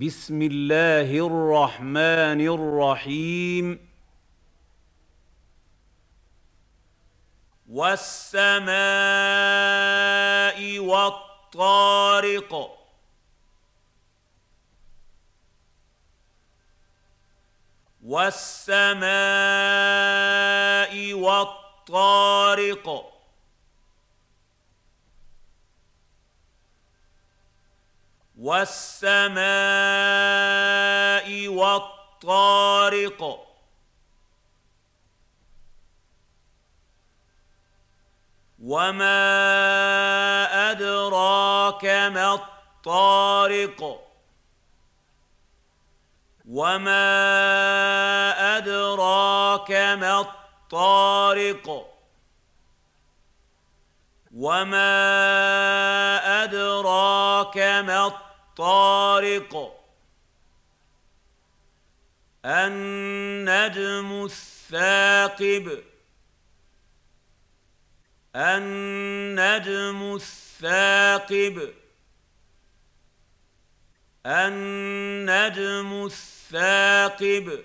بسم الله الرحمن الرحيم. والسماء والطارق. والسماء والطارق. والسماء والطارق. وما ادراك ما الطارق. وما ادراك ما الطارق. وما ادراك ما الطارق. النجم الثاقب. النجم الثاقب. النجم الثاقب.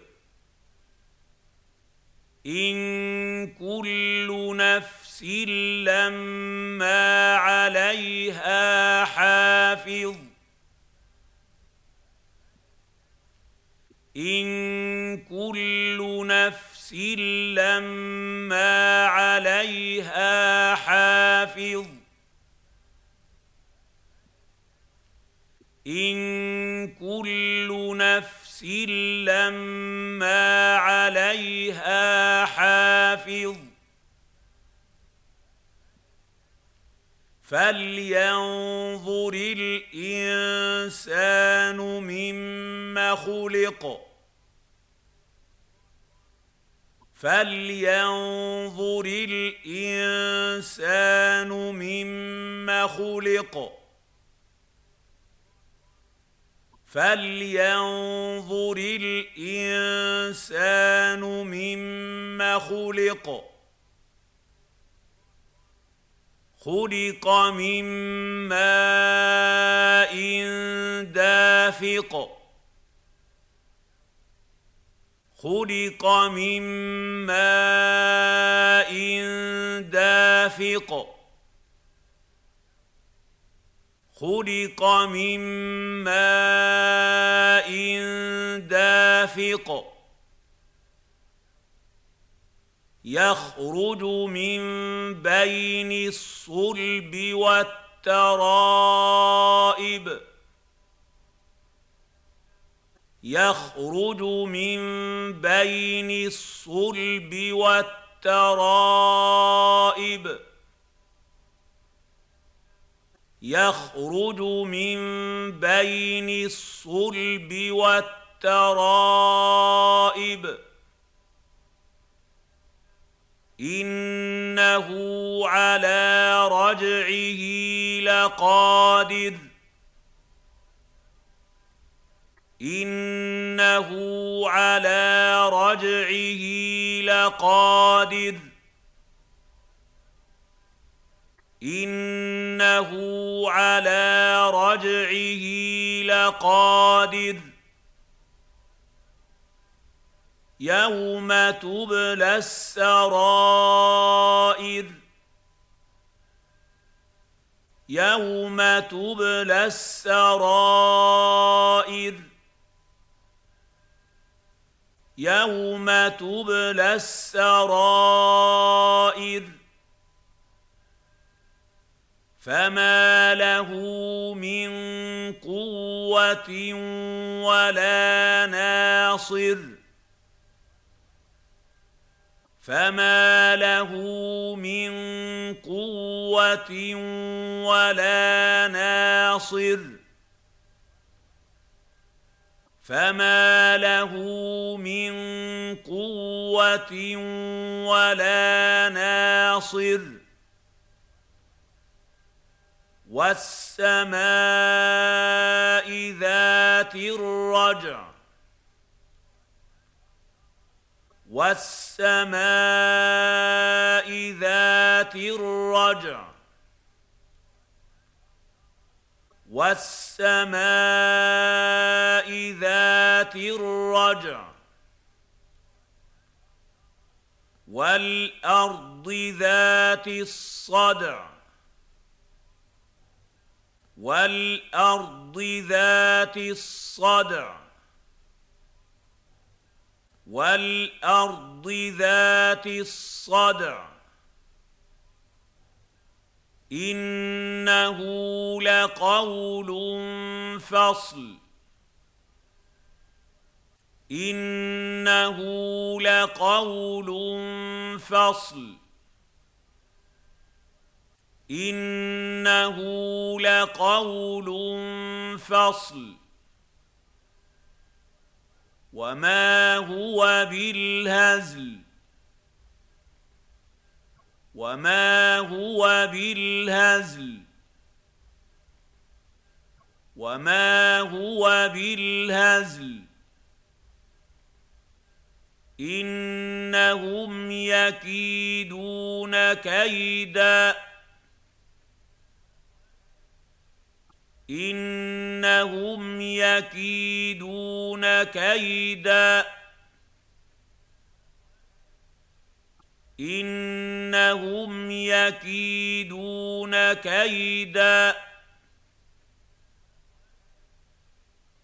إن كل نفس لما عليها حافظ. إن كل نفس لما عليها حافظ. إن كل نفس لما عليها حافظ. فلينظر الإنسان مما خلق. فلينظر الانسان مما خلق. فلينظر الانسان مما خلق. خلق من ماء دافق. خلق من ماء دافق. خلق من ماء دافق. يخرج من بين الصلب والترائب. يخرج من بين الصلب والترائب. يخرج من بين الصلب والترائب. إنه على رجعه لقادر. إنه على رجعه لقادر. إنه على رجعه لقادر. يوم تبلى السرائر. يوم تبلى السرائر. يوم تبلى السرائر فما له من قوه ولا ناصر فما له من قوه ولا ناصر فما له من قوه ولا ناصر والسماء ذات الرجع والسماء ذات الرجع والسماء ذات الرجع والأرض ذات الصدع والأرض ذات الصدع والأرض ذات الصدع إنه لقول فصل. إنه لقول فصل. إنه لقول فصل. وما هو بالهزل. وما هو بالهزل وما هو بالهزل انهم يكيدون كيدا انهم يكيدون كيدا إنهم يكيدون كيدا.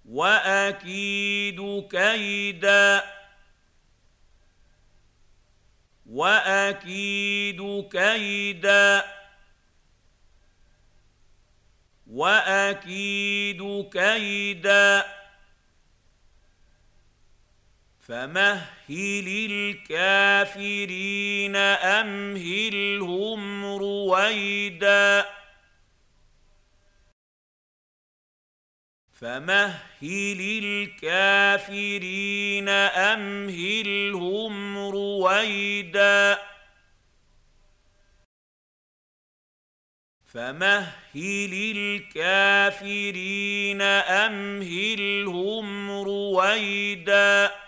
وأكيد كيدا. وأكيد كيدا. وأكيد كيدا. فمهل الكافرين أمهلهم رويدا. فمهل الكافرين أمهلهم رويدا. فمهل الكافرين أمهلهم رويدا.